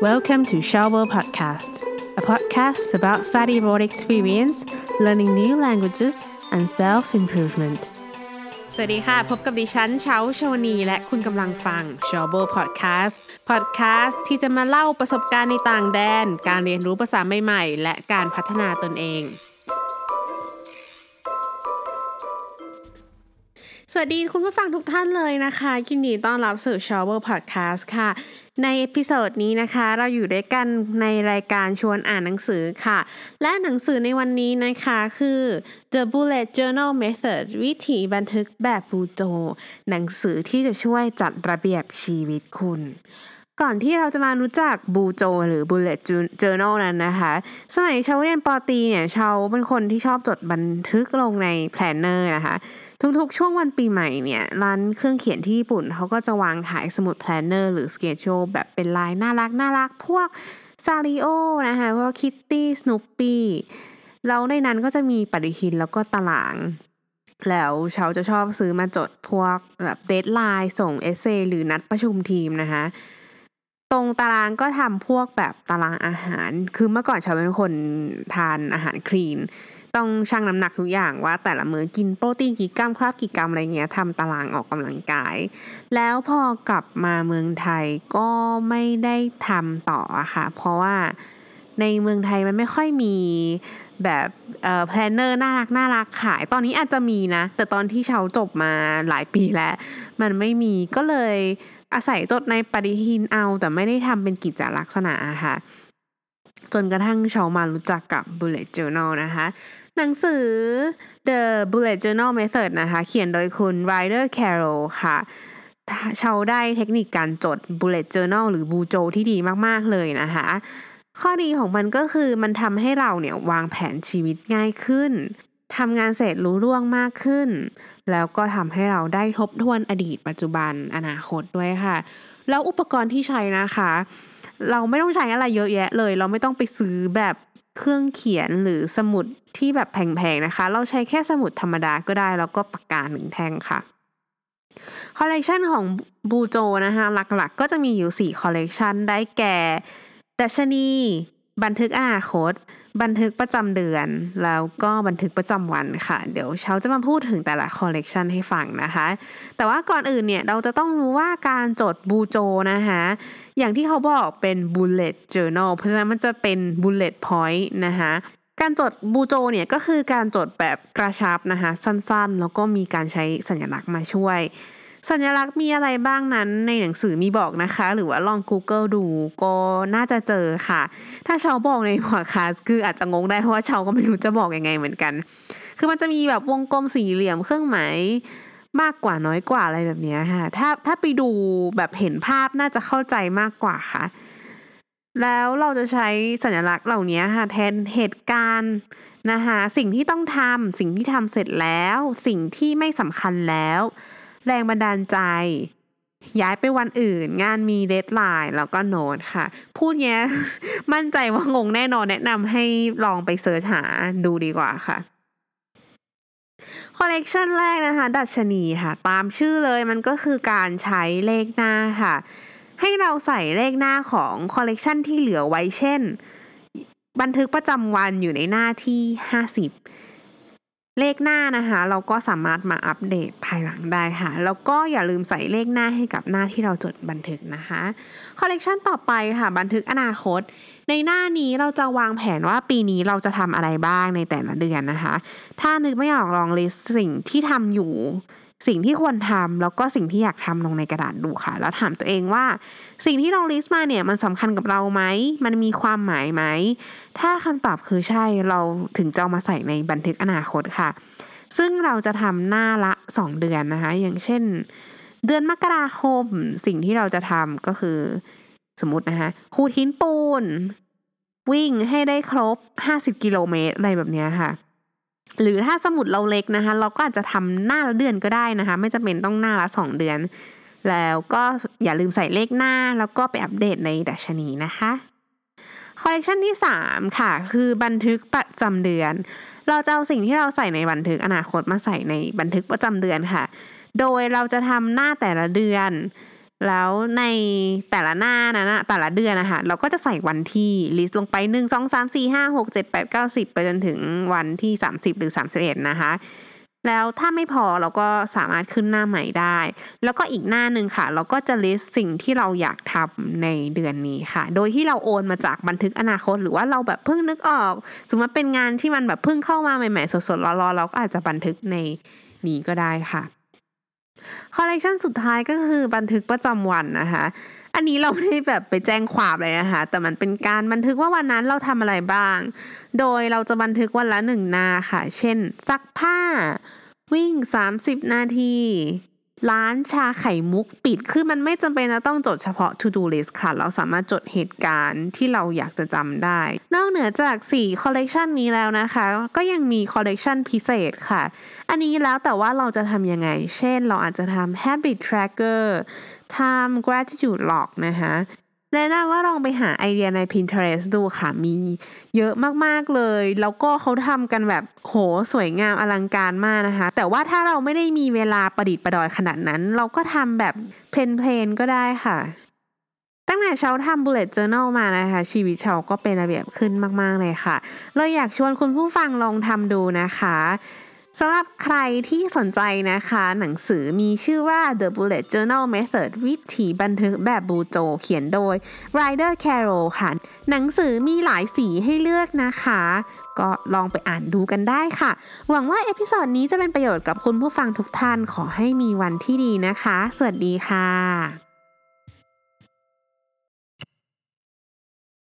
Welcome to Shower Podcast, a podcast about study abroad experience, learning new languages, and self improvement. สวัสดีค่ะ พบกับดิฉันเช้าชวนี และคุณกำลังฟัง s h o w b o Podcast Podcast ที่จะมาเล่าประสบการณ์ในต่างแดน การเรียนรู้ภาษาใหม่ ๆ และการพัฒนาตนเอง สวัสดีคุณผู้ฟังทุกท่านเลยนะคะยินดีต้อนรับสู่ Shower Podcast ค่ะ ใน episode นี้นะคะ เราอยู่ด้วยกันในรายการชวนอ่านหนังสือค่ะ และหนังสือในวันนี้นะคะคือ The Bullet Journal Method วิธีบันทึกแบบบูโจ หนังสือที่จะช่วยจัดระเบียบชีวิตคุณ ก่อนที่เราจะมารู้จักบูโจหรือ Bullet Journal นั้นนะคะ สมัยเชาเรียนป.ตรีเนี่ยเชาเป็นคนที่ชอบจดบันทึกลงใน planner นะคะ ทุกๆ ช่วงวันปีใหม่เนี่ย ร้านเครื่องเขียนที่ญี่ปุ่นเขาก็จะวางขายสมุด planner หรือสเกจโชแบบเป็นลายน่ารักน่ารักพวกซานริโอนะคะพวกคิตตี้สโนปปี้แล้วในนั้นก็จะมีปฏิทินแล้วก็ตารางแล้วเชาจะชอบซื้อมาจดพวกแบบ deadline ส่ง essay หรือนัดประชุมทีมนะคะ ตรงตารางก็ทำพวกแบบตารางอาหาร คือเมื่อก่อนเชาเป็นคนทานอาหาร clean ต้องชั่งน้ำหนักทุกอย่างว่าแต่ละมื้อกินโปรตีนกี่กรัม carb กี่กรัมอะไรเงี้ยทำตารางออกกำลังกาย แล้วพอกลับมาเมืองไทยก็ไม่ได้ทำต่อค่ะ เพราะว่าในเมืองไทยมันไม่ค่อยมีแบบเอ่อ planner น่ารักน่ารักขาย ตอนนี้อาจจะมีนะ แต่ตอนที่เชาจบมาหลายปีแล้ว มันไม่มีก็เลย อาศัยจดในปฏิทินเอาแต่ไม่ได้ทำเป็นกิจลักษณะค่ะ จนกระทั่งเชามารู้จักกับ bullet journal นะคะ หนังสือ The Bullet Journal Method นะคะ เขียนโดยคุณ Ryder Carroll ค่ะชาได้เทคนิคการจด bullet journal หรือบูโจที่ดีมากๆเลยนะคะ ข้อดีของมันก็คือมันทำให้เราเนี่ยวางแผนชีวิตง่ายขึ้น ทำงานเสร็จรู้ล่วงมากขึ้น แล้วก็ทำให้เราได้ทบทวนอดีตปัจจุบันอนาคตด้วยค่ะ แล้วอุปกรณ์ที่ใช้นะคะ เราไม่ต้องใช้อะไรเยอะแยะเลย เราไม่ต้องไปซื้อแบบเครื่องเขียนหรือสมุดที่แบบแพงๆนะคะ เราใช้แค่สมุดธรรมดาก็ได้แล้วก็ปากกาหนึ่งแท่งค่ะคอลเลกชันของบูโจนะคะหลักๆก็จะมีอยู่ 4 คอลเลกชันได้แก่ดัชนี บันทึกอนาคต บันทึกประจำเดือน แล้วก็บันทึกประจำวันค่ะ เดี๋ยวเชาจะมาพูดถึงแต่ละคอลเลกชันให้ฟังนะคะ แต่ว่าก่อนอื่นเนี่ยเราจะต้องรู้ว่าการจดบูโจนะคะอย่างที่เขาบอกเป็น bullet journal เพราะฉะนั้นมันจะเป็น bullet point นะคะการจดบูโจเนี่ยก็คือการจดแบบกระชับนะคะสั้นๆ แล้วก็มีการใช้สัญลักษณ์มาช่วย สัญลักษณ์มีอะไรบ้างนั้นในหนังสือมีบอกนะคะ หรือว่าลอง Google ดูก็น่าจะเจอค่ะ ถ้าชาวบอกในพอดคาสคืออาจจะงงได้เพราะว่าชาวก็ไม่รู้จะบอกยังไงเหมือนกัน คือมันจะมีแบบวงกลมสี่เหลี่ยมเครื่องหมายมากกว่าน้อยกว่าอะไรแบบนี้ค่ะ ถ้าถ้าไปดูแบบเห็นภาพน่าจะเข้าใจมากกว่าค่ะ แล้วเราจะใช้สัญลักษณ์เหล่านี้ค่ะแทนเหตุการณ์นะคะสิ่งที่ต้องทำสิ่งที่ทำเสร็จแล้ว สิ่งที่ไม่สำคัญแล้ว แรงบันดาลใจ ย้ายไปวันอื่น งานมี deadline แล้วก็โน้ตค่ะ พูดเนี้ย มั่นใจว่างงแน่นอนแนะนำให้ลองไป search หาดูดีกว่าค่ะคอลเลกชันแรกนะคะ ดัชนีค่ะ ตามชื่อเลยมันก็คือการใช้เลขหน้าค่ะ ให้เราใส่เลขหน้าของคอลเลกชันที่เหลือไว้เช่น บันทึกประจำวันอยู่ในหน้าที่ 50 เลขหน้านะคะ เราก็สามารถมาอัปเดตภายหลังได้ค่ะ แล้วก็อย่าลืมใส่เลขหน้าให้กับหน้าที่เราจดบันทึกนะคะคอลเลกชันต่อไปค่ะบันทึกอนาคต ในหน้านี้เราจะวางแผนว่าปีนี้เราจะทำอะไรบ้างในแต่ละเดือนนะคะ ถ้านึกไม่ออกลองลิสสิ่งที่ทำอยู่ สิ่งที่ควรทำแล้วก็สิ่งที่อยากทำลงในกระดาษดูค่ะ แล้วถามตัวเองว่า สิ่งที่เราลิสต์มาเนี่ยมันสำคัญกับเราไหมมันมีความหมายไหมถ้าคำตอบคือใช่เราถึงจะเอามาใส่ในบันทึกอนาคตค่ะ ซึ่งเราจะทำหน้าละสองเดือนนะคะ อย่างเช่น เดือนมกราคมสิ่งที่เราจะทำก็คือ สมมตินะคะขูดหินปูน วิ่งให้ได้ครบห้าสิบกิโลเมตรอะไรแบบนี้ค่ะ หรือถ้าสมุดเราเล็กนะคะ เราก็อาจจะทำหน้าละเดือนก็ได้นะคะ ไม่จำเป็นต้องหน้าละสองเดือน แล้วก็อย่าลืมใส่เลขหน้า แล้วก็ไปอัปเดตในดัชนีนะคะคอลเลกชันที่ 3 ค่ะ คือบันทึกประจำเดือน เราจะเอาสิ่งที่เราใส่ในบันทึกอนาคตมาใส่ในบันทึกประจำเดือนค่ะ โดยเราจะทำหน้าแต่ละเดือน แล้วในแต่ละหน้านั้นะแต่ละเดือนนะคะเราก็จะใส่วันที่ลิสต์ลงไปหนึ่งสองสามสี่ห้าหกเจ็ดแปดเก้าสิบไปจนถึงวันที่สามสิบหรือสามสิบเอ็ดนะคะ แล้วถ้าไม่พอเราก็สามารถขึ้นหน้าใหม่ได้ แล้วก็อีกหน้าหนึ่งค่ะ เราก็จะลิสต์สิ่งที่เราอยากทำในเดือนนี้ค่ะ โดยที่เราโอนมาจากบันทึกอนาคต หรือว่าเราแบบเพิ่งนึกออก สมมติเป็นงานที่มันแบบเพิ่งเข้ามาใหม่ๆสดๆร้อนๆเราก็อาจจะบันทึกในนี้ก็ได้ค่ะ คอลเลกชันสุดท้ายก็คือบันทึกประจำวันนะคะ อันนี้เราไม่ได้แบบไปแจ้งความเลยนะคะ แต่มันเป็นการบันทึกว่าวันนั้นเราทำอะไรบ้าง โดยเราจะบันทึกวันละหนึ่งนาค่ะ เช่น ซักผ้า วิ่ง 30 นาที ร้านชาไข่มุกปิด คือมันไม่จำเป็นจะต้องจดเฉพาะ to do list ค่ะ เราสามารถจดเหตุการณ์ที่เราอยากจะจำได้ นอกเหนือจาก4 collection นี้แล้วนะคะ ก็ยังมี collection พิเศษค่ะ อันนี้แล้วแต่ว่าเราจะทำยังไง เช่นเราอาจจะทำ habit tracker ทำ gratitude log นะคะ แนะนำว่าลองไปหาไอเดียใน Pinterest ดูค่ะมีเยอะมากๆเลย แล้วก็เขาทำกันแบบโหสวยงามอลังการมากนะคะ แต่ว่าถ้าเราไม่ได้มีเวลาประดิษฐ์ประดอยขนาดนั้น เราก็ทำแบบเพลนๆก็ได้ค่ะ ตั้งแต่เชาทำ bullet journal มานะคะ ชีวิตเชาก็เป็นระเบียบขึ้นมากๆเลยค่ะเลยอยากชวนคุณผู้ฟังลองทำดูนะคะ สำหรับใครที่สนใจนะคะ หนังสือมีชื่อว่า The Bullet Journal Method วิธีบันทึกแบบบูโจ เขียนโดย Ryder Carroll ค่ะ หนังสือมีหลายสีให้เลือกนะคะ ก็ลองไปอ่านดูกันได้ค่ะ หวังว่า episode นี้จะเป็นประโยชน์กับคุณผู้ฟังทุกท่านขอให้มีวันที่ดีนะคะ สวัสดีค่ะ